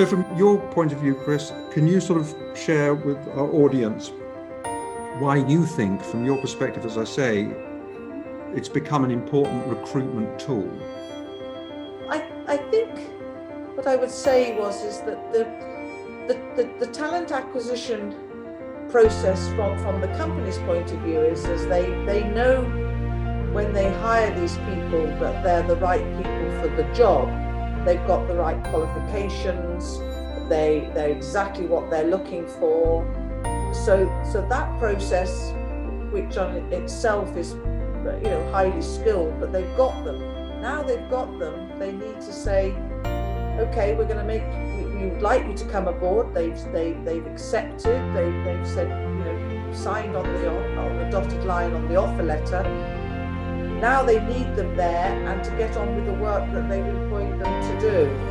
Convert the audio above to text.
So, from your point of view, Chris, can you sort of share with our audience why you think, from your perspective, as I say, it's become an important recruitment tool? I, I think what I would say was is that the the, the, the talent acquisition process from, from the company's point of view is, is they, they know when they hire these people that they're the right people for the job. They've got the right qualifications, they, they're exactly what they're looking for. So, so that process, which on itself is you know highly skilled, but they've got them. Now they've got them, they need to say, okay, we're going to make we would like you to come aboard. They've they, they've accepted. They, they've said you know signed on the on the dotted line on the offer letter. Now they need them there and to get on with the work that they've employed them to do.